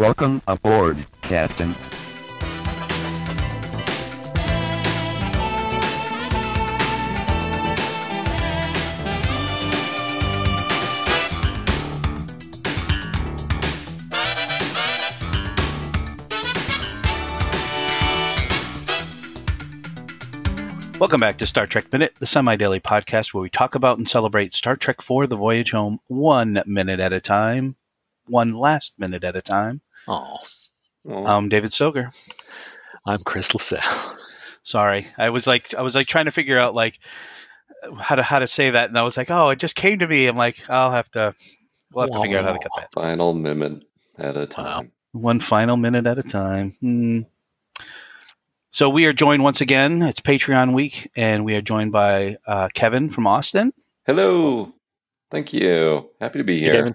Welcome aboard, Captain. Welcome back to Star Trek Minute, the semi daily podcast where we talk about and celebrate Star Trek IV The Voyage Home one minute at a time, one last minute at a time. Oh, I'm David Soger. I'm Chris LaSalle. Sorry. I was like I was like trying to figure out like how to how to say that and I was like, "Oh, it just came to me." I'm like, "I'll have to we'll have to figure out how to cut that." Final minute at a time. One final minute at a time. Hmm. So we are joined once again. It's Patreon week, and we are joined by uh, Kevin from Austin. Hello. Thank you. Happy to be here. Kevin.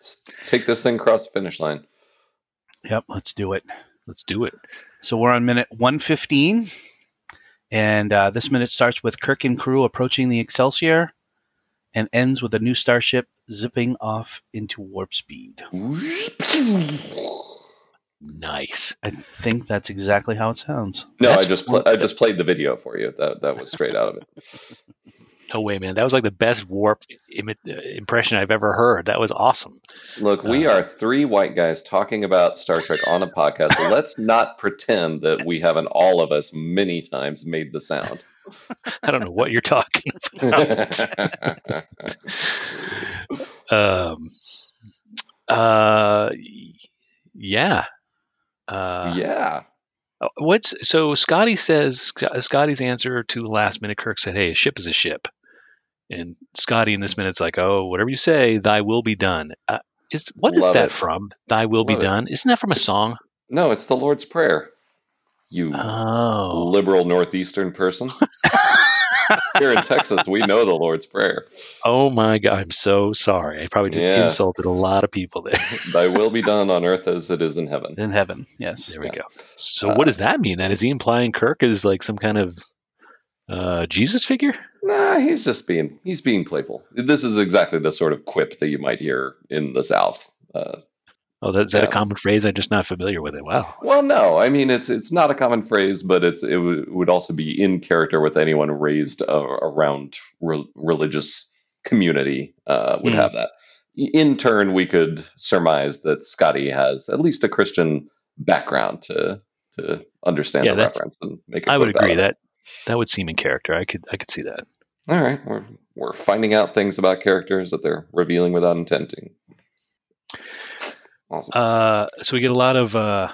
Let's take this thing across the finish line. Yep, let's do it. Let's do it. So we're on minute 115, and uh, this minute starts with Kirk and crew approaching the Excelsior and ends with a new starship zipping off into warp speed. Nice. I think that's exactly how it sounds. No, That's I just pl- I just played the video for you. That that was straight out of it. No way, man. That was like the best warp Im- uh, impression I've ever heard. That was awesome. Look, we Uh. are three white guys talking about Star Trek on a podcast. So let's not pretend that we haven't all of us many times made the sound. I don't know what you're talking about. um, uh, yeah. Uh, yeah. What's so? Scotty says Scotty's answer to last minute. Kirk said, "Hey, a ship is a ship," and Scotty in this minute's like, "Oh, whatever you say, thy will be done." Uh, is what is Love that it. from? Thy will be Love it. done. Isn't that from a song? No, it's the Lord's Prayer. You Oh, liberal northeastern person. Here in Texas, we know the Lord's Prayer. oh my God! I'm so sorry. I probably just Yeah. insulted a lot of people there. Thy will be done on earth as it is in heaven. In heaven, yes. There we go. So, Uh, what does that mean? Then is he implying Kirk is like some kind of uh, Jesus figure? Nah, he's just being he's being playful. This is exactly the sort of quip that you might hear in the South. Uh, Oh, that, is that a common phrase? I'm just not familiar with it. Wow. well, no, I mean it's it's not a common phrase, but it's it w- would also be in character with anyone raised uh, around re- religious community uh, would Hmm. have that. In turn, we could surmise that Scotty has at least a Christian background to to understand Yeah, the reference and make. a I would agree it. that that would seem in character. I could I could see that. All right, we're we're finding out things about characters that they're revealing without intending. Awesome. Uh, so we get a lot of uh,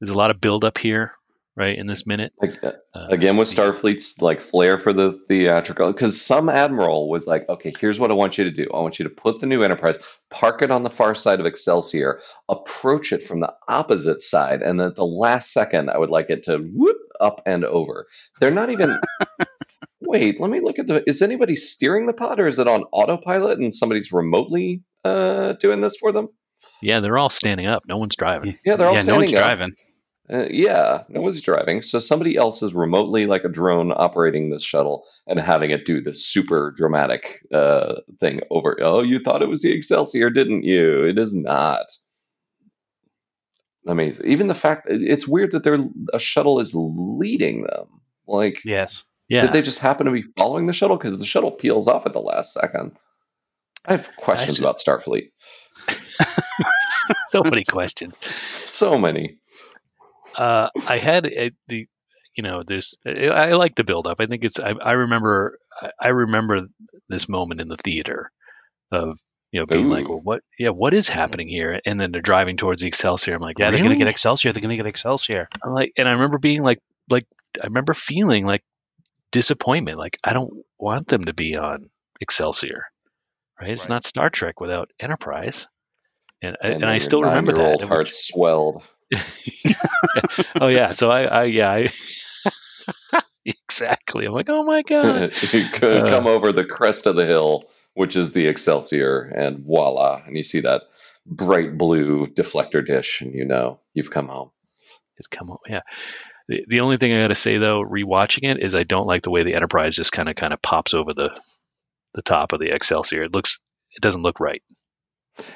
there's a lot of build up here, right? In this minute. Like, uh, Uh, Again, with Starfleet's like flair for the theatrical, because some admiral was like, "Okay, here's what I want you to do. I want you to put the new Enterprise, park it on the far side of Excelsior, approach it from the opposite side, and at the last second, I would like it to whoop up and over." They're not even. Wait, let me look at the. Is anybody steering the pod, or is it on autopilot and somebody's remotely uh, doing this for them? Yeah, they're all standing up. No one's driving. Yeah, they're all yeah, no one's up. driving. Uh, yeah, no one's driving. So somebody else is remotely, like a drone, operating this shuttle and having it do this super dramatic uh, thing over. Oh, you thought it was the Excelsior, didn't you? It is not. Amazing. Even the fact it's weird that they're a shuttle is leading them. Like, Yes. Yeah, did they just happen to be following the shuttle? Because the shuttle peels off at the last second. I have questions see. about Starfleet. so many questions. So many. Uh, I had a, the, you know, there's. I, I like the build up. I think it's. I, I remember. I, remember this moment in the theater of you know being like, well, what? Yeah, what is happening here? And then they're driving towards the Excelsior. I'm like, Yeah, they're going to get Excelsior. They're going to get Excelsior. I'm like, and I remember being like, like I remember feeling like disappointment. Like I don't want them to be on Excelsior, right? It's Right. not Star Trek without Enterprise, and and, then I still remember that. heart swelled. oh yeah, so I, I yeah, I exactly. I'm like, oh my god. you could Uh, come over the crest of the hill, which is the Excelsior, and voila, and you see that bright blue deflector dish, and you know you've come home. It's come on, yeah. The, the only thing I got to say though, rewatching it, is I don't like the way the Enterprise just kind of kind of pops over the the top of the Excelsior. It looks, it doesn't look right.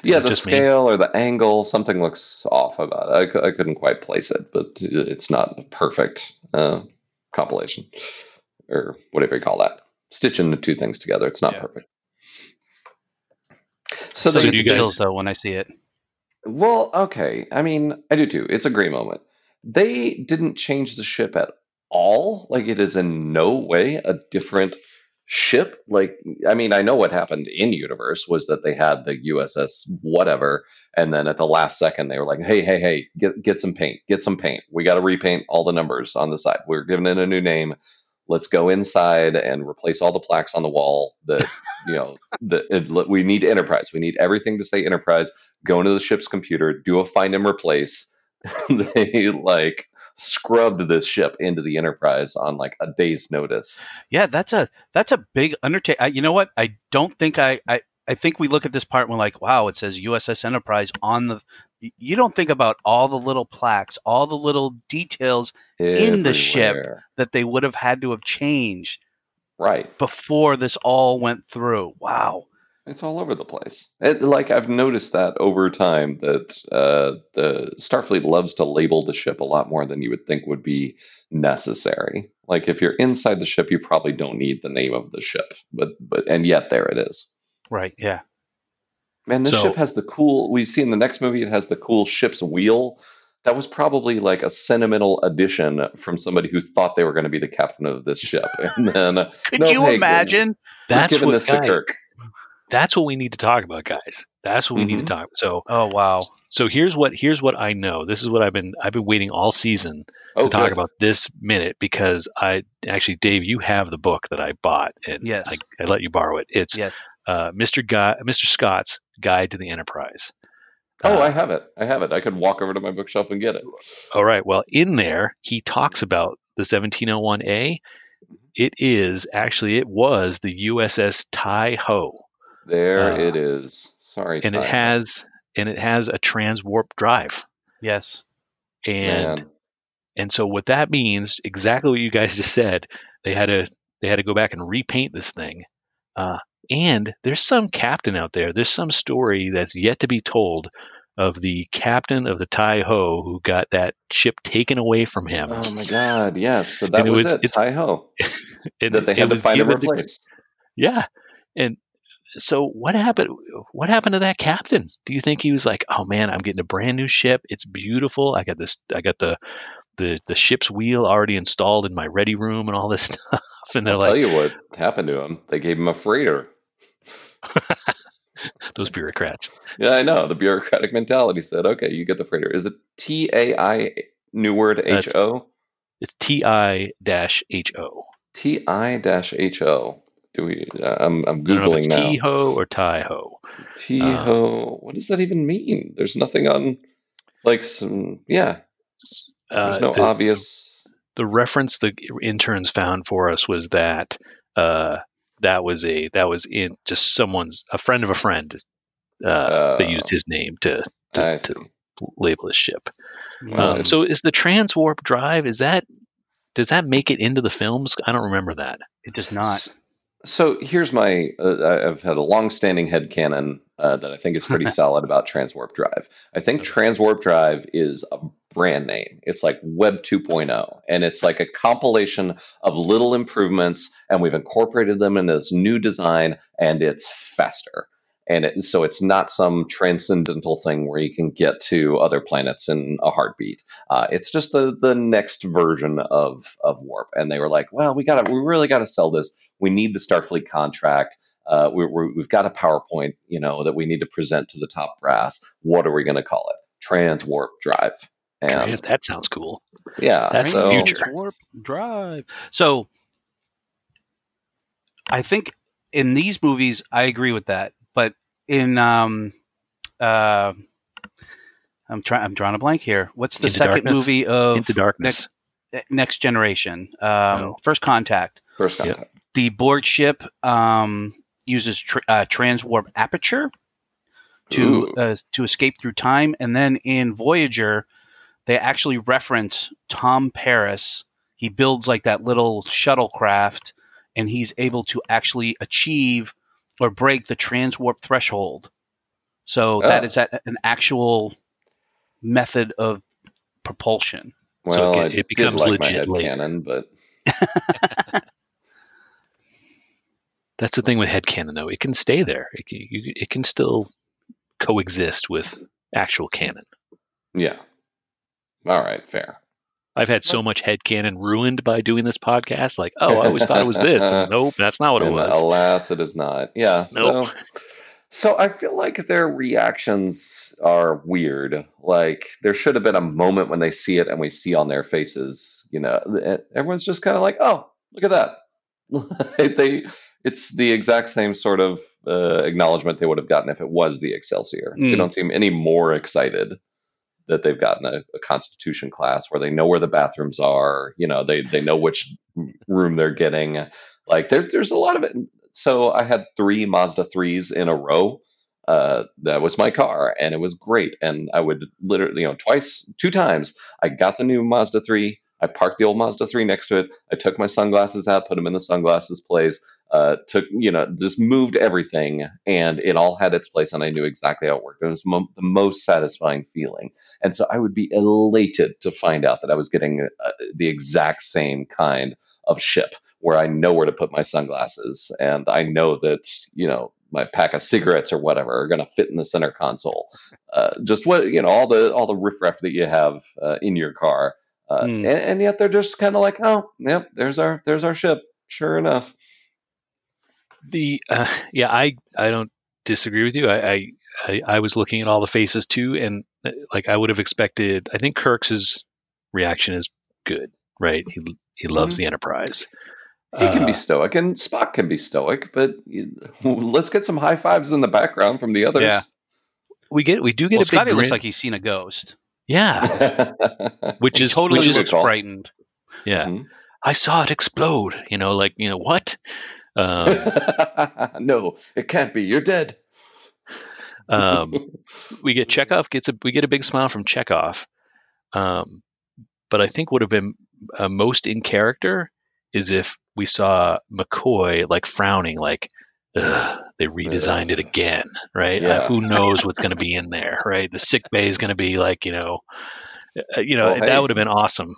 Yeah, the just me? scale or the angle, something looks off about it. I, I couldn't quite place it, but it's not a perfect uh, compilation or whatever you call that. Stitching the two things together, it's not Yeah. perfect. So, So, do you chills though when I see it. well, okay. I mean, I do too. It's a great moment. They didn't change the ship at all. Like it is in no way a different ship. Like I mean, I know what happened in universe was that they had the USS whatever, and then at the last second they were like, "Hey, hey, hey, get get some paint, get some paint. We got to repaint all the numbers on the side. We're giving it a new name. Let's go inside and replace all the plaques on the wall. That you know, the it, we need Enterprise. We need everything to say Enterprise. Go into the ship's computer, do a find and replace. they like scrubbed this ship into the Enterprise on like a day's notice. Yeah, that's a that's a big undertaking. You know what? I don't think I, I I think we look at this part and we're like, wow, it says USS Enterprise on the. You don't think about all the little plaques, all the little details In the ship. That they would have had to have changed right? before this all went through. Wow. It's all over the place. It, like I've noticed that over time that uh, the Starfleet loves to label the ship a lot more than you would think would be necessary. Like if you're inside the ship, you probably don't need the name of the ship, but but and yet there it is. Right. Yeah. Man, this So- ship has the cool. We see in the next movie, it has the cool ship's wheel. That was probably like a sentimental addition from somebody who thought they were going to be the captain of this ship, and then Could No, you hey, imagine? we're That's giving what this to Kirk. That's what we need to talk about, guys. That's what we need Mhm. to talk. About. So Oh wow. so here's what here's what I know. This is what I've been I've been waiting all season Oh, to talk good. about this minute because I actually Dave, you have the book that I bought and Yes. I, I let you borrow it. It's Yes. uh, Mr. Guy, Mr. Scott's Guide to the Enterprise. Oh, Uh, I have it. I have it. I could walk over to my bookshelf and get it. All right. Well, in there, he talks about the 1701A. It is actually, it was the USS Tai Ho, There Uh, it is. Sorry, and it has and it has a transwarp drive. Yes. And Man. and so what that means, exactly what you guys just said, they had to they had to go back and repaint this thing. Uh, and there's some captain out there. There's some story that's yet to be told of the captain of the Tai Ho who got that ship taken away from him. Oh my God! Yes, so that was, was- it. it's- Hi ho. And That they had to find and given to- replace. Yeah. And so what happened what happened to that captain? Do you think he was like, "Oh man, I'm getting a brand new ship. It's beautiful. I got this I got the the the ship's wheel already installed in my ready room and all this stuff." And they're I'll like, tell you what happened to him. They gave him a freighter. those bureaucrats. Yeah, I know. The bureaucratic mentality said, "Okay, you get the freighter." Is it T A I new word h-o That's- It's T I dash H O. T I dash H O? Do we? Uh, I'm I'm I don't know if googling it's now. T Ho or Tai Ho. T ho. What does that even mean? There's nothing on. Like some. Yeah. There's Uh, no the, obvious. the reference the interns found for us was that uh, that was a that was in just someone's a friend of a friend uh, that Oh. used his name to to, to label his ship. Well, Um, so is the transwarp drive is that does that make it into the films? I don't remember that. It does not. So here's my. Uh, I've had a long-standing headcanon uh, that I think is pretty solid about Transwarp Drive. I think Transwarp Drive is a brand name. It's like Web 2.0, and it's like a compilation of little improvements, and we've incorporated them in this new design, and it's faster. And it, so it's not some transcendental thing where you can get to other planets in a heartbeat. Uh, it's just the the next version of of Warp. And they were like, well, we got to, we really got to sell this. We need the Starfleet contract. Uh, we we we've got a PowerPoint, you know, that we need to present to the top brass. What are we going to call it? Trans Warp Drive. And Trans- that sounds cool. yeah, That's so the future. Warp drive. So I think in these movies, I agree with that. But in um, uh, I'm trying. I'm drawing a blank here. What's the Into second Darkness? movie of Into darkness. Next, Next Generation? Um, Oh. First Contact. first Yep. contact. The Borg ship um, uses tr- uh, transwarp aperture to uh, to escape through time, and then in Voyager, they actually reference Tom Paris. He builds like that little shuttlecraft, and he's able to actually achieve or break the transwarp threshold. So that Oh. is a- an actual method of propulsion. So Well, it- I it becomes like my legit late. canon, but That's the thing with head headcanon, though. It can stay there. It can, you, it can still coexist with actual canon. yeah. All right, fair. I've had so much headcanon ruined by doing this podcast. Like, oh, I always thought it was this. And nope, that's not what it was. Alas, it is not. Yeah. Nope. So, so I feel like their reactions are weird. Like there should have been a moment when they see it and we see on their faces, you know, everyone's just kind of like, "Oh, look at that." they it's the exact same sort of uh, acknowledgement they would have gotten if it was the Excelsior. They Mm. don't seem any more excited that they've gotten a, a Constitution class where they know where the bathrooms are. You know, they they know which room they're getting. Like there, there's a lot of it. So I had three Mazda threes in a row. Uh, that was my car, and it was great. And I would literally, you know, twice, two times, I got the new Mazda three. I parked the old Mazda three next to it. I took my sunglasses out, put them in the sunglasses place. Uh, took you know, just moved everything, and it all had its place, and I knew exactly how it worked. It was mo- the most satisfying feeling. And so I would be elated to find out that I was getting uh, the exact same kind of ship where I know where to put my sunglasses and I know that, you know, my pack of cigarettes or whatever are going to fit in the center console. Uh, just what, you know, all the, all the riffraff that you have uh, in your car. Uh, Hmm. and, and yet they're just kind of like, oh, yep, there's our, there's our ship. Sure enough. The uh, yeah, I I don't disagree with you. I, I I I was looking at all the faces too, and uh, like I would have expected. I think Kirk's reaction is good, right? He he loves the Enterprise. He can be Uh, stoic and Spock can be stoic, but you, let's get some high fives in the background from the others. Yeah. we get we do get Well, a big Scotty looks like he's seen a ghost. yeah, which He is totally which is looks call. frightened. yeah. Mhm. I saw it explode. You know, like you know what? Um, no, it can't be. You're dead. um, we get Chekov gets a we get a big smile from Chekov, um, but I think would have been uh, most in character is if we saw McCoy like frowning, like they redesigned it again, right? Uh, who knows what's going to be in there, right? The sick bay is going to be like you know, uh, you know Well, hey. that would have been awesome.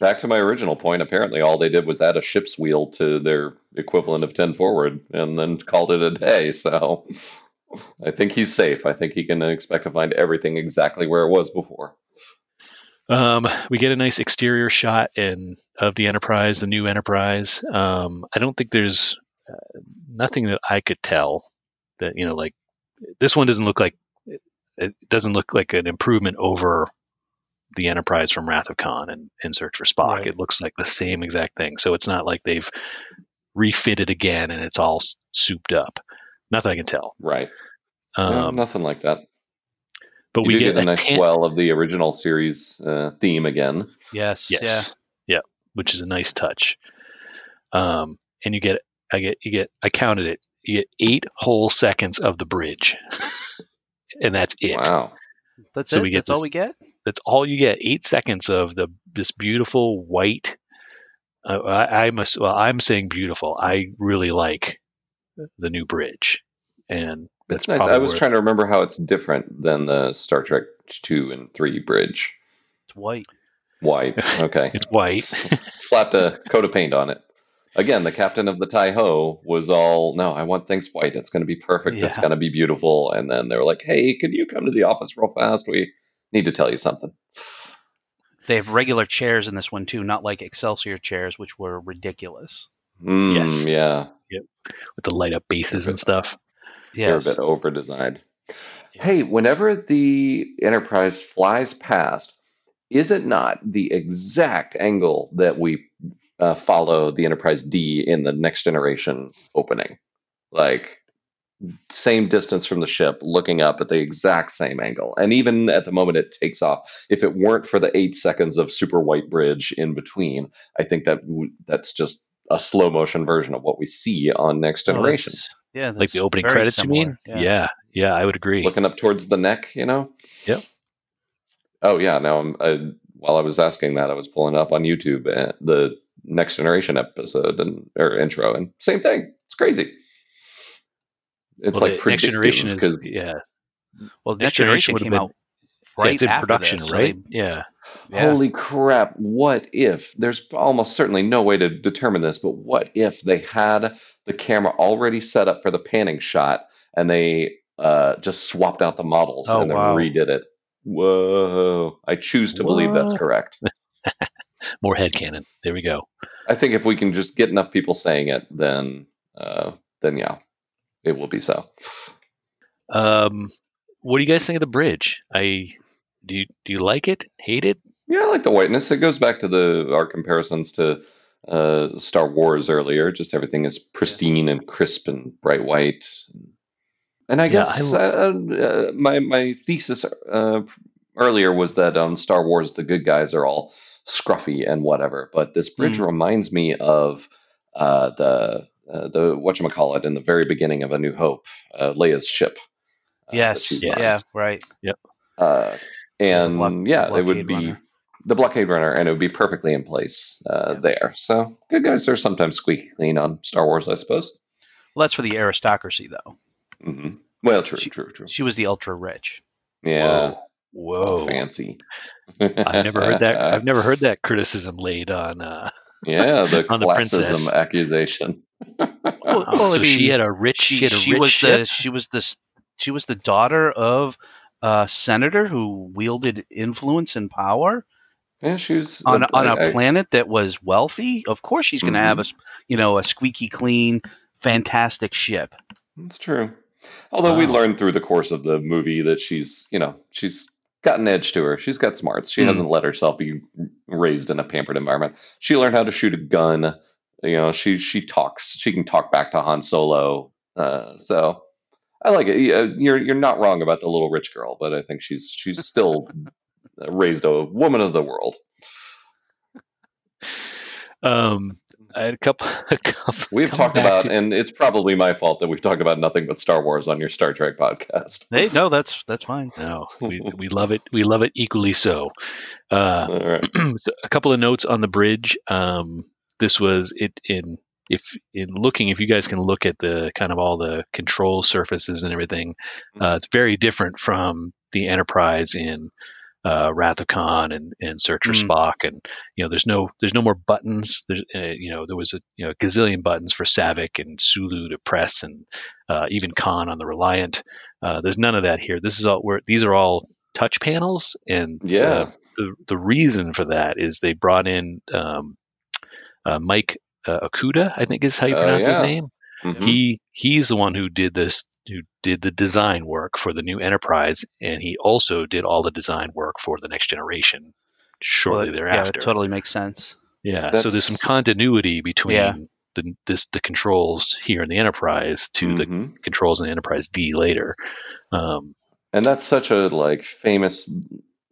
Back to my original point. Apparently, all they did was add a ship's wheel to their equivalent of ten forward, and then called it a day. So, I think he's safe. I think he can expect to find everything exactly where it was before. Um, we get a nice exterior shot in of the Enterprise, the new Enterprise. Um, I don't think there's uh, nothing that I could tell that you know, like this one doesn't look like it doesn't look like an improvement over the Enterprise from Wrath of Khan and In Search for Spock. Right. It looks like the same exact thing. So it's not like they've refitted again and it's all souped up. Nothing I can tell. Right. No, Um, nothing like that. but you we do get, get, a nice tan- swell of the original series uh, theme again. Yes. Yes. Yeah. Which is a nice touch. Um, and you get, I get, you get, I counted it. You get eight whole seconds of the bridge, and that's it. Wow. That's So it. we get That's all we get. That's all you get. Eight seconds of the this beautiful white. Uh, I, I'm well. I'm saying beautiful. I really like the new bridge, and That's that's nice. I was where- trying to remember how it's different than the Star Trek two and three bridge. It's white. White. Okay. It's white. S- Slapped a coat of paint on it. Again, the captain of the Tai Ho was all, no, I want things white. It's going to be perfect. It's going to be beautiful. And then they were like, hey, can you come to the office real fast? We need to tell you something. They have regular chairs in this one too, not like Excelsior chairs, which were ridiculous. Mm, Yes. Yeah. Yep. with the light up bases and stuff. They're a bit over designed. Hey, whenever the Enterprise flies past, is it not the exact angle that we uh, follow the Enterprise D in the next generation opening? Like, same distance from the ship, looking up at the exact same angle. And even at the moment it takes off, if it weren't for the eight seconds of super white bridge in between, I think that w- that's just a slow motion version of what we see on Next Oh, Generation. that's- yeah. Like the opening credits, similar. you mean? Yeah. yeah, I would agree. looking up towards the neck, you know? Yep. Oh yeah. Now I'm I, while I was asking that, I was pulling up on YouTube uh, the next generation episode and or intro, and same thing. It's crazy. It's Well, like the next generation is because yeah. Well, Next Next Generation Generation would've came been- out Yeah, right it's in after production, this, so right? they- yeah. yeah. Holy crap. What if there's almost certainly no way to determine this, but what if they had the camera already set up for the panning shot and they uh, just swapped out the models Oh, and then wow. redid it? Whoa. I choose to believe that's correct. More headcanon. There we go. I think if we can just get enough people saying it, then uh, then yeah, it will be so. Um, what do you guys think of the bridge? I do. You, do you like it? Hate it? Yeah, I like the whiteness. It goes back to the our comparisons to uh, Star Wars earlier. Just everything is pristine and crisp and bright white. And I Yeah, guess I uh, uh, my my thesis uh, earlier was that on Star Wars the good guys are all scruffy and whatever, but this bridge Mm. reminds me of uh, the uh, the what you call it in the very beginning of A New Hope, uh, Leia's ship. uh, Yes. Yes. Yeah. lost. Right. Uh, and block- yeah, it would be runner. the blockade runner, and it would be perfectly in place uh, Yeah. there. So good guys are sometimes squeaky clean on Star Wars, I suppose. Well, that's for the aristocracy, though. hmm Well, true, She- true, true. She was the ultra rich. Yeah, Whoa. so fancy. I've never heard that. I've never heard that criticism laid on. Uh, yeah, the on the princess. classism accusation. Well, well, I so she had a rich. She, She, had a she rich was ship? the she was the she was the daughter of a senator who wielded influence and power Yeah, she was on a, on I- a I- planet that was wealthy. Of course, she's going to have a s- you know a squeaky clean, fantastic ship. That's true. Although we Wow. learned through the course of the movie that she's, you know, she's got an edge to her. She's got smarts. She Hmm. hasn't let herself be raised in a pampered environment. She learned how to shoot a gun. You know, she she talks. She can talk back to Han Solo. Uh, so I like it. You're you're not wrong about the little rich girl, but I think she's she's still raised a woman of the world. Um, I had a couple. A couple We've talked about, to- and it's probably my fault that we've talked about nothing but Star Wars on your Star Trek podcast. Hey, no, that's that's fine. no, we we love it. We love it equally so. Uh, All right. a couple of notes on the bridge. Um, this was it in if in looking if you guys can look at the kind of all the control surfaces and everything, uh, it's very different from the Enterprise in uh, Wrath of Khan and, and Search for Mm. Spock, and you know there's no there's no more buttons. There's uh, you know there was a you know gazillion buttons for Saavik and Sulu to press, and uh, even Khan on the Reliant. Uh, there's none of that here. This is all where these are all touch panels, and Yeah. the, the reason for that is they brought in um, uh, Mike uh, Okuda, I think is how you Oh, pronounce his yeah. name. Mhm. He he's the one who did this, who did the design work for the new Enterprise, and he also did all the design work for the Next Generation shortly Well, thereafter. Yeah, it totally makes sense. Yeah, so there's some continuity between Yeah. the this the controls here in the Enterprise to the Mhm. controls in the Enterprise D later. Um, And that's such a like famous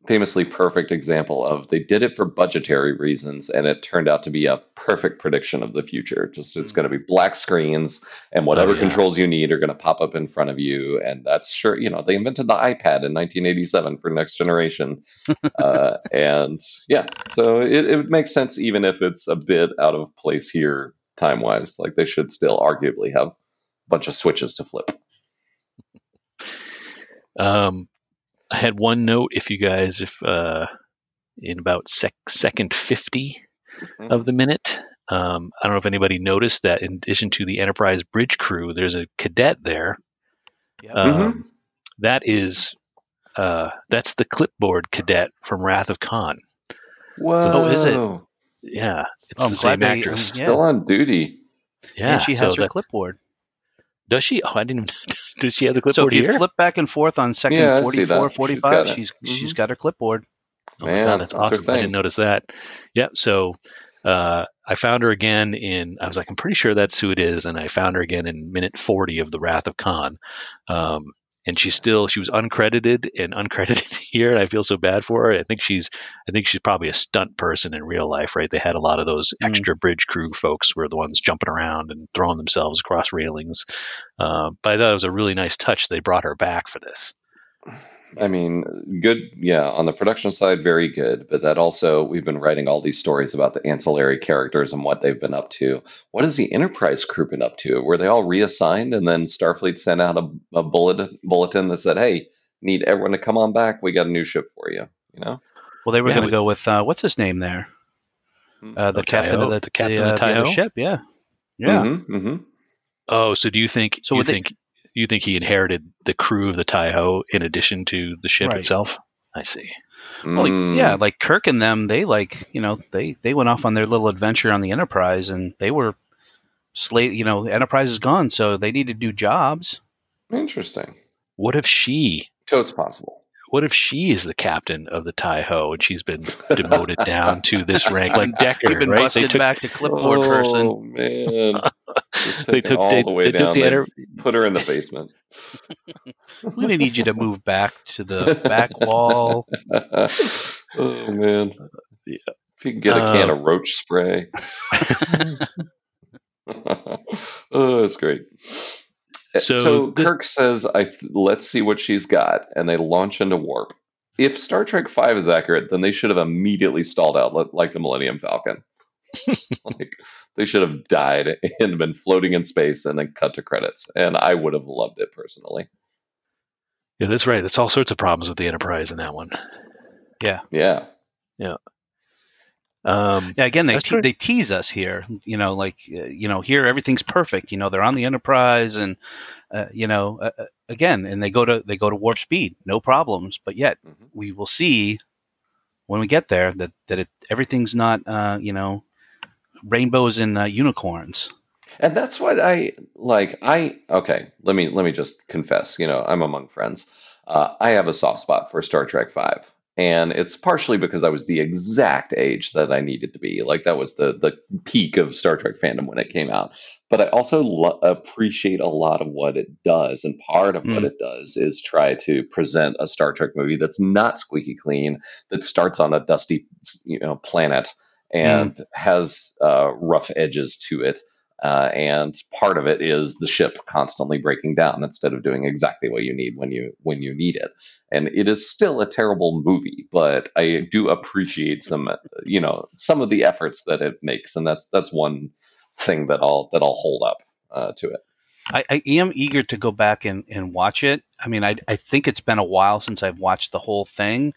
famously perfect example of they did it for budgetary reasons and it turned out to be a perfect prediction of the future. Just it's going to be black screens and whatever Oh, yeah. controls you need are going to pop up in front of you and that's sure, you know, they invented the iPad in 1987 for next generation. uh, and yeah, so it, it makes sense even if it's a bit out of place here time-wise. Like they should still arguably have a bunch of switches to flip. Um, I had one note. If you guys, if uh, in about sec- second fifty Mhm. of the minute, um, I don't know if anybody noticed that in addition to the Enterprise bridge crew, there's a cadet there. Yeah. Um, that is, uh, that's the clipboard cadet from Wrath of Khan. Whoa. Oh, is it? Yeah, it's Oh, the same glad they- actress. yeah. Still on duty. Yeah, and she so has her that- clipboard. Does she? Oh, I didn't. even Does she have the So clipboard if you here? flip back and forth on second Yeah, 44, that. She's 45, got she's Mm-hmm. she's got her clipboard. Oh my Man, God, that's, that's awesome. I didn't notice that. Yep. So uh, I found her again in, I was like, I'm pretty sure that's who it is. And I found her again in minute 40 of The Wrath of Khan. Um, and she's still, she was uncredited and uncredited here. And I feel so bad for her. I think she's, I think she's probably a stunt person in real life, right? They had a lot of those Mm. extra bridge crew folks were the ones jumping around and throwing themselves across railings. Um, but I thought it was a really nice touch. They brought her back for this. I mean, good. Yeah, on the production side, very good. But that also, we've been writing all these stories about the ancillary characters and what they've been up to. What has the Enterprise crew been up to? Were they all reassigned and then Starfleet sent out a, a bullet, bulletin that said, hey, need everyone to come on back. We got a new ship for you. You know. Well, they were Yeah, going to go with uh, what's his name there? Uh, the captain of the, The captain the, of the uh, ship. Yeah, yeah. hmm hmm Oh, so do you think So you would they- think you think he inherited the crew of the Taiho in addition to the ship Right. itself? I see. Well, Mm. yeah, like Kirk and them, they like you know they they went off on their little adventure on the Enterprise, and they were slate. You know, Enterprise is gone, so they needed new jobs. Interesting. What if she? So it's possible. What if she is the captain of the Taiho and she's been demoted down to this rank, like Decker? We've been right? busted They took back to clipboard person. Oh man, Just they took all they, the way they took the They enter, put her in the basement. We're gonna need you to move back to the back wall. oh man. Yeah. If you can get a can Uh, of roach spray. oh, that's great. So So, this- Kirk says, "I let's see what she's got," and they launch into warp. If Star Trek Five is accurate, then they should have immediately stalled out, like the Millennium Falcon. like they should have died and been floating in space, and then cut to credits. And I would have loved it personally. yeah, that's right. That's all sorts of problems with the Enterprise in that one. Yeah, Yeah. Um, Yeah, again, they te- they tease us here. You know, like uh, you know, here everything's perfect. You know, they're on the Enterprise, and uh, you know, uh, uh, again, and they go to they go to warp speed, no problems. But yet, Mhm. we will see when we get there that that it, everything's not, uh, you know, rainbows and uh, unicorns. and that's what I like. I okay. Let me let me just confess. You know, I'm among friends. Uh, I have a soft spot for Star Trek Five, and it's partially because I was the exact age that I needed to be. Like that was the the peak of Star Trek fandom when it came out. But I also lo- appreciate a lot of what it does, and part of what Mm. it does is try to present a Star Trek movie that's not squeaky clean, that starts on a dusty, you know, planet and has uh, rough edges to it. Uh, and part of it is the ship constantly breaking down instead of doing exactly what you need when you when you need it. And it is still a terrible movie, but I do appreciate some, you know, some of the efforts that it makes, and that's that's one thing that I'll that I'll hold up uh, to it. I, I am eager to go back and, and watch it. I mean, I, I think it's been a while since I've watched the whole thing.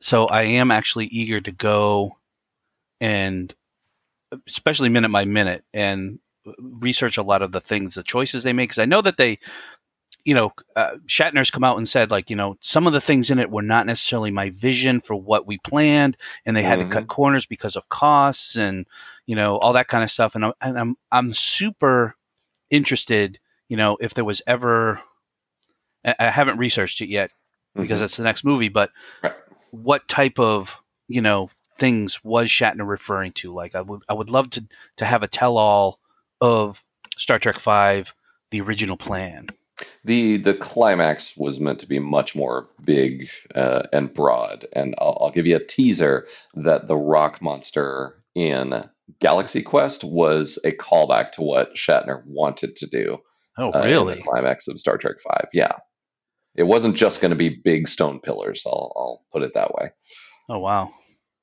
So I am actually eager to go and, especially minute by minute, and research a lot of the things, the choices they make. Because I know that they, you know, uh, Shatner's come out and said, like, you know, some of the things in it were not necessarily my vision for what we planned, and they had Mhm. to cut corners because of costs and, you know, all that kind of stuff. And I'm, and I'm, I'm super interested you know, if there was ever, I I haven't researched it yet because Mhm. it's the next movie, but Right. what type of, you know, things was Shatner referring to? Like, I would, I would love to, to have a tell all of Star Trek Five, the original plan. the the climax was meant to be much more big uh, and broad, and I'll, I'll give you a teaser that the rock monster in Galaxy Quest was a callback to what Shatner wanted to do. Oh, uh, really? the climax of Star Trek Five. Yeah, it wasn't just going to be big stone pillars. I'll I'll put it that way. Oh, wow.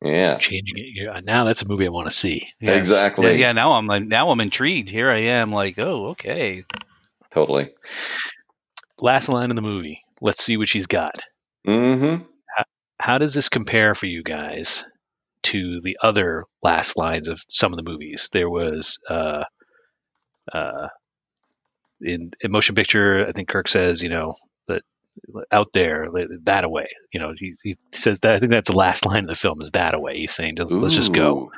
Yeah, changing it. Yeah, Now that's a movie I want to see. Yes. Exactly. Yeah, yeah, now I'm like, now I'm intrigued. Here I am, like, oh, okay. totally. Last line of the movie. Let's see what she's got. Mm-hmm. How does this compare for you guys to the other last lines of some of the movies? There was uh, uh, in, in motion picture. I think Kirk says, you know, that out there, that away. You know, he, he says that. I think that's the last line of the film is that away. He's saying, let's, let's just go.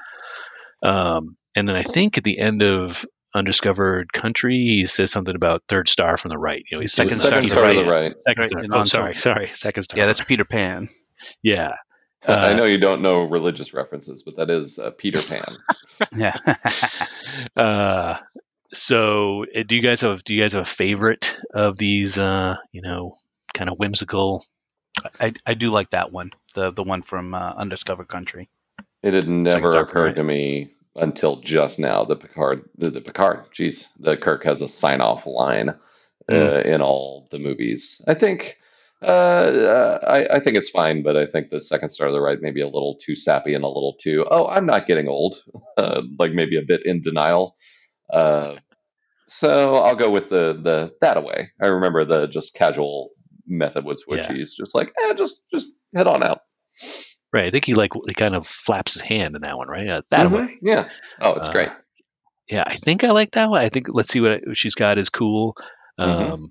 Um, and then I think at the end of Undiscovered Country, he says something about third star from the right. You know, he's Second The star second to the star to right. the right. Second Right, star. Oh, sorry, sorry. Second star. Yeah, that's Peter Pan. yeah. I Uh, know you don't know religious references, but that is uh, Peter Pan. Yeah. Uh, so uh, do you guys have do you guys have a favorite of these? Uh, you know, kind of whimsical. I, I do like that one, the the one from uh, Undiscovered Country. It had never star, occurred right? to me until just now that Picard, the, the Picard, jeez, that Kirk has a sign off line uh, Mm. in all the movies. I think, uh, uh, I, I think it's fine, but I think the second star of the right maybe a little too sappy and a little too. Oh, I'm not getting old, uh, like maybe a bit in denial. Uh, so I'll go with the the that away. I remember the just casual method with which Yeah. he's just like, eh, just just head on out. Right. I think he like he kind of flaps his hand in that one, right? Uh, that Mhm. way. Yeah. Oh, it's Uh, great. Yeah, I think I like that one. I think let's see what, what she's got is cool. Mhm. Um,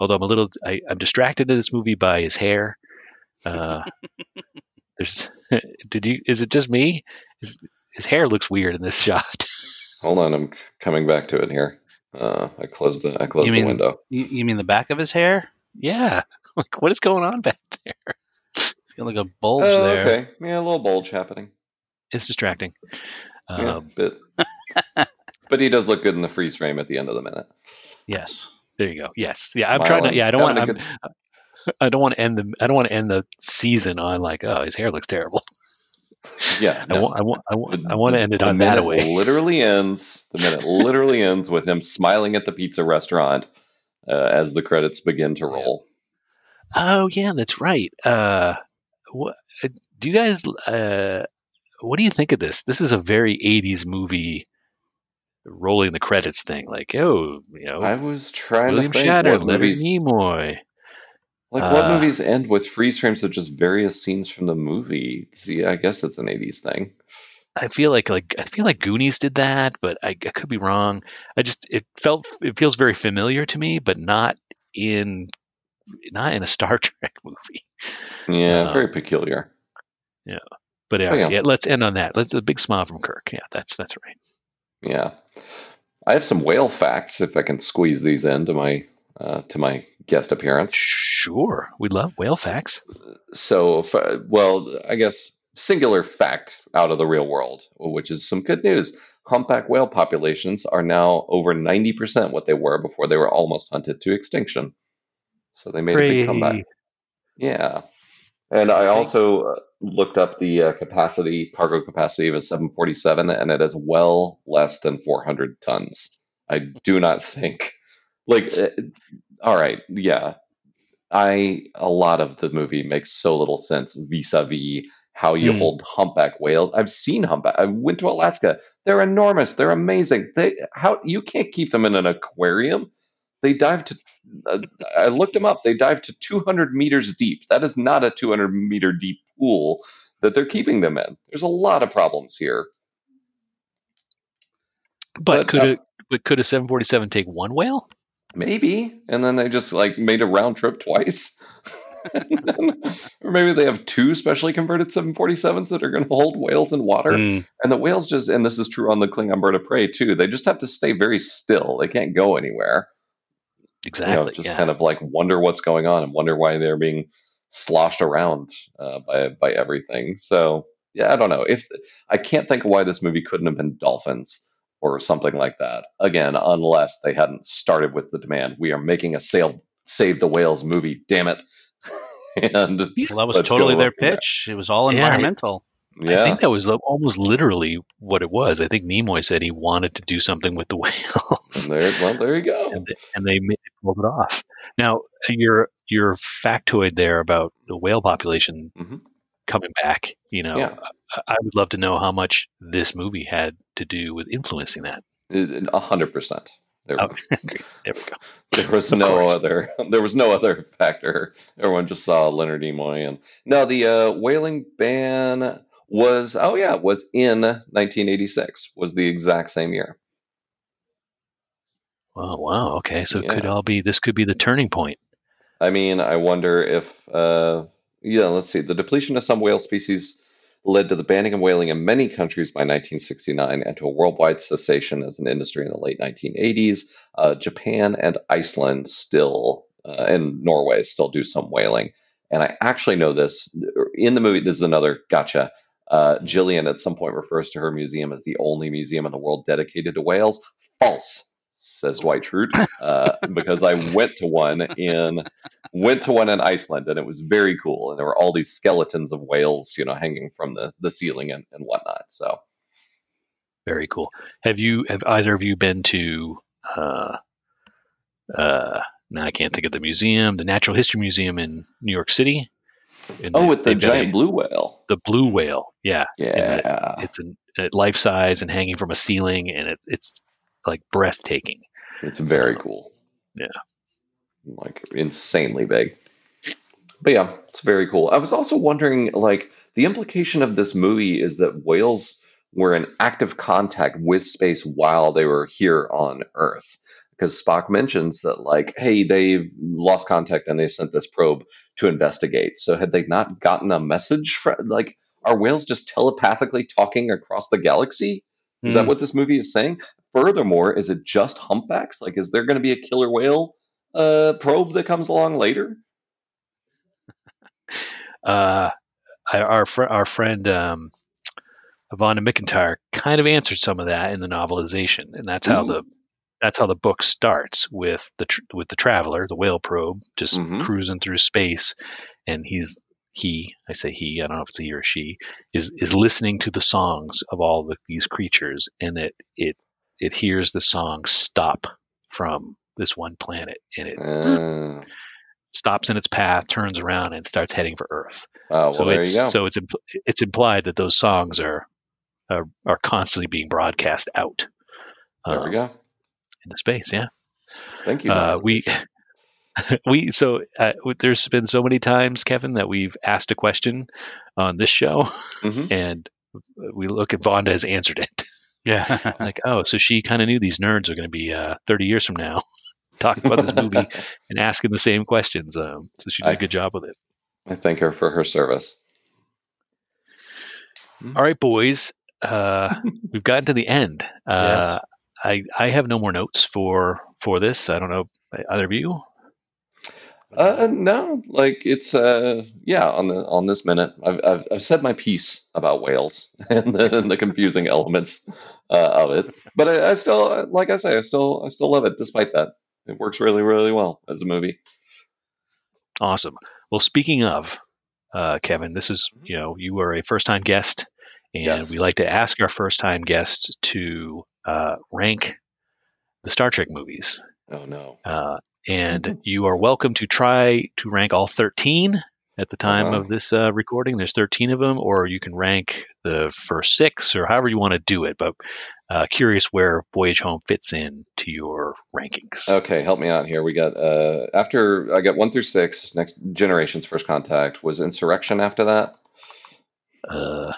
although I'm a little, I, I'm distracted in this movie by his hair. Uh, there's, did you? Is it just me? His, his hair looks weird in this shot. Hold on, I'm coming back to it here. Uh, I closed the I closed You the window. You, you mean the back of his hair? Yeah, like what is going on back there? It's got like a bulge Oh, there. okay. Yeah, a little bulge happening. It's distracting. Yeah, Um, bit. but he does look good in the freeze frame at the end of the minute. Yes. there you go. Yes, yeah. I'm trying to. Yeah, I don't want. having a I'm, I don't want to end the. I don't want to end the season on like, oh, his hair looks terrible. Yeah, I no. want. I want. I want. The- I want to end it on that minute way. literally ends. The minute literally ends with him smiling at the pizza restaurant uh, as the credits begin to roll. Oh yeah, that's right. Uh, what do you guys? Uh, what do you think of this? This is a very '80s movie, rolling the credits thing. Like, oh, you know, I was trying William to think Shatner, what movies, Nimoy. like what uh, movies end with freeze frames of just various scenes from the movie. See, I guess it's an '80s thing. I feel like like I feel like Goonies did that, but I, I could be wrong. I just it felt it feels very familiar to me, but not in not in a Star Trek movie. Yeah, Uh, very peculiar. Yeah, but uh, Oh, yeah. yeah, let's end on that. Let's a big smile from Kirk. Yeah, that's that's right. Yeah, I have some whale facts if I can squeeze these into my uh, to my guest appearance. Sure, we love whale facts. So, well, I guess singular fact out of the real world, which is some good news. Humpback whale populations are now over 90% what they were before they were almost hunted to extinction. So they made a big comeback. Yeah. And I also uh, looked up the uh, capacity, cargo capacity of a 747, and it is well less than 400 tons. I do not think, like, uh, all right, yeah. I, a lot of the movie makes so little sense vis a vis how you Hmm. hold humpback whales. I've seen humpback. I went to Alaska. They're enormous. They're amazing. They, how, you can't keep them in an aquarium. They dive to uh, I looked them up. They dive to 200 meters deep. That is not a 200 meter deep pool that they're keeping them in. There's a lot of problems here. But But, could uh, a but could a 747 take one whale? Maybe, and then they just like made a round trip twice. Or maybe they have two specially converted 747s that are going to hold whales in water. Mm. And the whales just, and this is true on the Klingon bird of prey too, they just have to stay very still. They can't go anywhere. Exactly. you know, just yeah. kind of like wonder what's going on and wonder why they're being sloshed around uh, by by everything. So yeah, I don't know if I can't think of why this movie couldn't have been dolphins or something like that. Again, unless they hadn't started with the demand, we are making a sale save the whales movie. Damn it! and Well, that was totally their up from there. pitch. It was all Yeah. environmental. I think that was almost literally what it was. I think Nimoy said he wanted to do something with the whales, there, well, there you go. and they, and they made, pulled it off. Now, your your factoid there about the whale population Mhm. coming back. You know, Yeah. I, I would love to know how much this movie had to do with influencing that. A hundred percent. There, Oh, there we go. there was no other. There was no other factor. Everyone just saw Leonard Nimoy, and no, the uh, whaling ban was. Oh yeah, was in 1986. Was the exact same year. Oh wow. Okay, so it could all be this could be the turning point. I mean, I wonder if. Uh, yeah, let's see. The depletion of some whale species led to the banning of whaling in many countries by 1969 and to a worldwide cessation as an industry in the late 1980s. Uh, Japan and Iceland still, uh, and Norway still do some whaling. And I actually know this in the movie. This is another gotcha. Uh, Gillian at some point refers to her museum as the only museum in the world dedicated to whales. False, says Dwight Schrute, uh, because I went to one in went to one in Iceland and it was very cool. And there were all these skeletons of whales, you know, hanging from the, the ceiling and, and whatnot. So Very cool. Have you have either of you been to uh uh now I can't think of the museum, the Natural History Museum in New York City? And Oh, they- with the giant a- blue whale. the blue whale. Yeah. Yeah. It's an, a life size and hanging from a ceiling and it, it's like breathtaking. It's very um, cool. Yeah. Like insanely big. but yeah, it's very cool. I was also wondering, like, the implication of this movie is that whales were in active contact with space while they were here on Earth. Because Spock mentions that, like, hey, they've lost contact and they sent this probe to investigate. So, had they not gotten a message from, like, are whales just telepathically talking across the galaxy? Is that Hmm. what this movie is saying? Furthermore, is it just humpbacks? Like, is there going to be a killer whale uh, probe that comes along later? Uh, our fr- our friend um, Vonda McIntyre kind of answered some of that in the novelization, and that's how Ooh. the that's how the book starts with the tr- with the traveler, the whale probe, just Mhm. cruising through space, and he's he I say he I don't know if it's he or she is is listening to the songs of all the, these creatures, and it it it hears the song stop from this one planet, and it Uh, stops in its path, turns around, and starts heading for Earth oh, well, so there it's you go. so it's impl- it's implied that those songs are are, are constantly being broadcast out there um, we go. into space. Yeah, Thank you. uh, we we so uh, there's been so many times, Kevin, that we've asked a question on this show, Mhm. and we look at Vonda has answered it. Yeah. like, oh, so she kind of knew these nerds are going to be uh, 30 years from now talking about this movie and asking the same questions. Um, so she did a I- good job with it. I thank her for her service. All right, boys. Uh, we've gotten to the end. Uh, Yes. I I have no more notes for for this. I don't know either of you. Uh, no, like it's uh, yeah. On the on this minute, I've I've, I've said my piece about whales and the, and the confusing elements uh, of it. But I, I still, like I say, I still I still love it. Despite that, it works really really well as a movie. Awesome. Well, speaking of uh, Kevin, this is you know you are a first time guest, and Yes. we like to ask our first time guests to uh, rank the Star Trek movies. Oh no. Uh, and you are welcome to try to rank all 13 at the time Uh-huh. of this uh, recording. There's 13 of them, or you can rank the first six, or however you want to do it. But uh, curious where Voyage Home fits in to your rankings. Okay, help me out here. We got uh after I got one through six. Next generations first contact was insurrection. After that, Uh,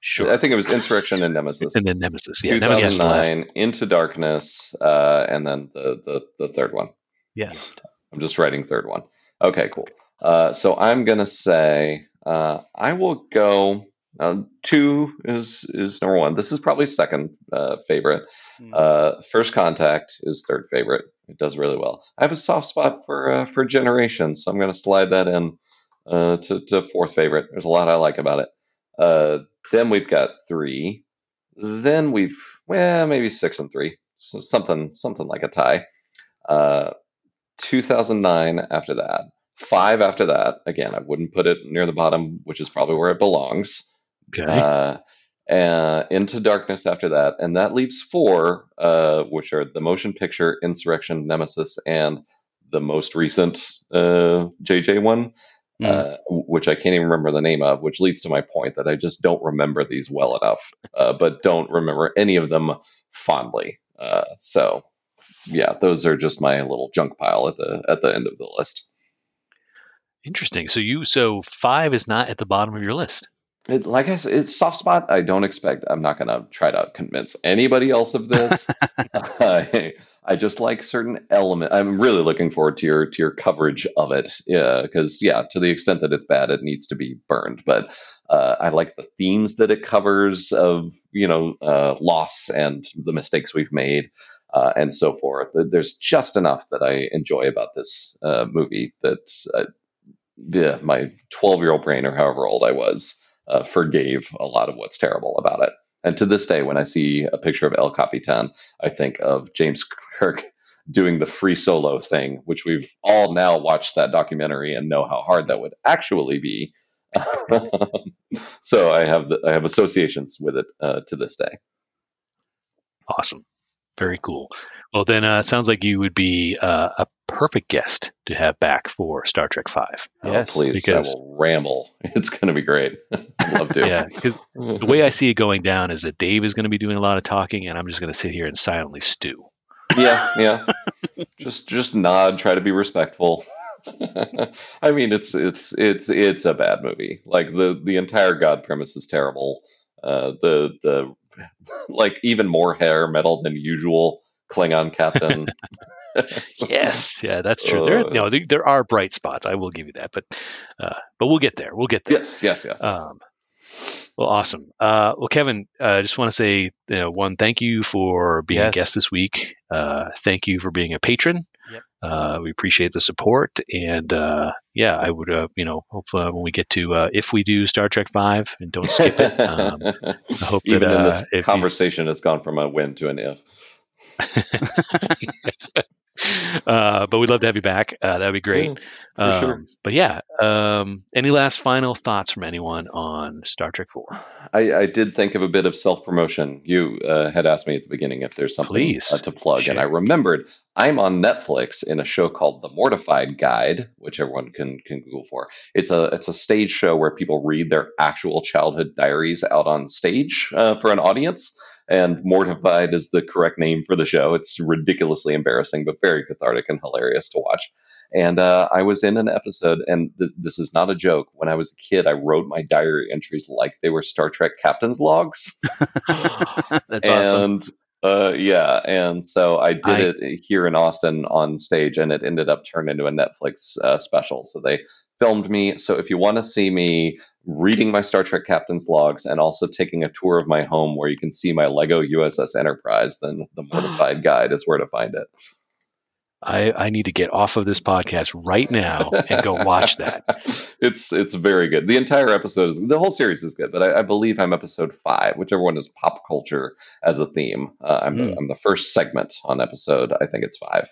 sure. I think it was insurrection and nemesis. and then Nemesis. Yeah, Nemesis was the last. 2009 into darkness uh, and then the, the the third one yes. i'm just writing third one okay cool uh, so i'm gonna say uh, i will go uh, two is is number one this is probably second uh, favorite uh, first contact is third favorite it does really well i have a soft spot for uh, for generations so i'm gonna slide that in uh, to, to fourth favorite there's a lot i like about it uh, then we've got three then we've well maybe six and three, so something something like a tie. Uh, 2009 after that, five after that. Again, I wouldn't put it near the bottom, which is probably where it belongs. Okay. Uh, and into darkness after that, and that leaves four, uh, which are the motion picture, Insurrection, Nemesis, and the most recent uh, JJ one Mm. uh, which I can't even remember the name of, which leads to my point that I just don't remember these well enough, uh, but don't remember any of them fondly. Uh, so, yeah, those are just my little junk pile at the at the end of the list. Interesting. So you so five is not at the bottom of your list. It, like I said, it's soft spot. I don't expect. I'm not going to try to convince anybody else of this. I, I just like certain element. I'm really looking forward to your to your coverage of it. Yeah, because yeah, to the extent that it's bad, it needs to be burned. But uh, I like the themes that it covers of you know uh, loss and the mistakes we've made. Uh, and so forth. There's just enough that I enjoy about this uh, movie that uh, yeah, my 12 year old brain or however old I was uh, forgave a lot of what's terrible about it. And to this day, when I see a picture of El Capitan, I think of James Kirk doing the free solo thing, which we've all now watched that documentary and know how hard that would actually be. so I have the, I have associations with it uh, to this day. Awesome. Very cool. Well, then uh, it sounds like you would be uh, a perfect guest to have back for Star Trek Five. Yes, oh, please, I because- will ramble. It's going to be great. I'd love to. Yeah, because the way I see it going down is that Dave is going to be doing a lot of talking, and I'm just going to sit here and silently stew. yeah, yeah. just just nod, try to be respectful. I mean, it's it's it's it's a bad movie. Like the the entire God premise is terrible. Uh, the the like even more hair metal than usual Klingon captain. yes, yeah, that's true. There, Uh, no, there, there are bright spots. I will give you that, but uh, but we'll get there. We'll get there. yes, yes, yes. yes. Um, well, awesome. Uh, well, Kevin, I uh, just want to say, you know, one, thank you for being a guest this week. Uh, thank you for being a patron. Yep. Uh, we appreciate the support, and uh, yeah, I would, uh, you know, hope uh, when we get to uh, if we do Star Trek Five and don't skip it, um, I hope that Even in uh, this if you- conversation, it's gone from a win to an if. uh, but we'd love to have you back. Uh, that'd be great. Yeah, for sure. Um, But yeah, um, any last final thoughts from anyone on Star Trek Four? I, I did think of a bit of self promotion. You uh, had asked me at the beginning if there's something uh, to plug, and I remembered I'm on Netflix in a show called The Mortified Guide, which everyone can can Google for. It's a it's a stage show where people read their actual childhood diaries out on stage uh, for an audience. And Mortified is the correct name for the show. It's ridiculously embarrassing, but very cathartic and hilarious to watch. And uh, I was in an episode, and th- this is not a joke. When I was a kid, I wrote my diary entries like they were Star Trek captain's logs. That's awesome. and uh, yeah, and so I did I- it here in Austin on stage, and it ended up turning into a Netflix uh, special. So they filmed me. So if you want to see me reading my Star Trek captain's logs and also taking a tour of my home where you can see my Lego USS Enterprise, then the Mortified Guide is where to find it. I, I need to get off of this podcast right now and go watch that. it's it's very good. The entire episode is the whole series is good, but I, I believe I'm episode five, whichever one is pop culture as a theme. Uh, I'm Hmm. the, I'm the first segment on episode. I think it's five.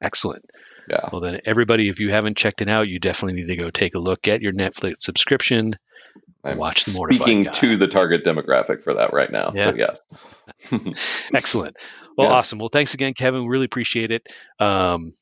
Excellent. Yeah. Well, then, everybody, if you haven't checked it out, you definitely need to go take a look. Get your Netflix subscription. I'm Watch the Mortified speaking Guide. to the target demographic for that right now. So yes. Excellent. Well, Yeah. awesome. Well, thanks again, Kevin. We really appreciate it. Um,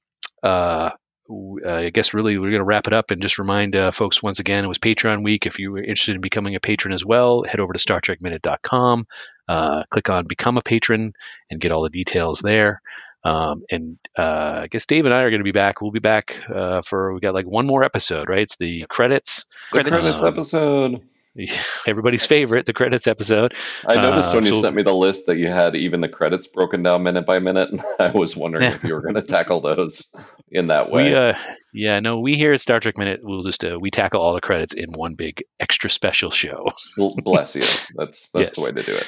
uh, uh, I guess really we're going to wrap it up and just remind uh, folks once again it was Patreon week. If you were interested in becoming a patron as well, head over to StarTrekMinute.com, uh, click on Become a Patron, and get all the details there. Um, and uh, I guess Dave and I are going to be back. We'll be back uh, for we got like one more episode, right? It's the credits. the Credits. credits Um, episode. Everybody's favorite, the credits episode. I noticed uh, when you so- sent me the list that you had even the credits broken down minute by minute. And I was wondering Yeah. if you were going to tackle those in that way. We, uh, yeah, no, we here at Star Trek Minute, we'll just uh, we tackle all the credits in one big extra special show. Bless you. That's that's the way to do it.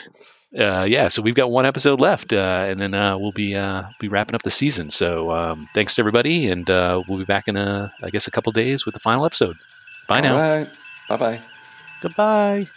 Uh, yeah, so we've got one episode left, uh, and then uh, we'll be uh, be wrapping up the season. So um, thanks to everybody, and uh, we'll be back in a I guess a couple days with the final episode. Bye now. All right. Bye bye. Goodbye.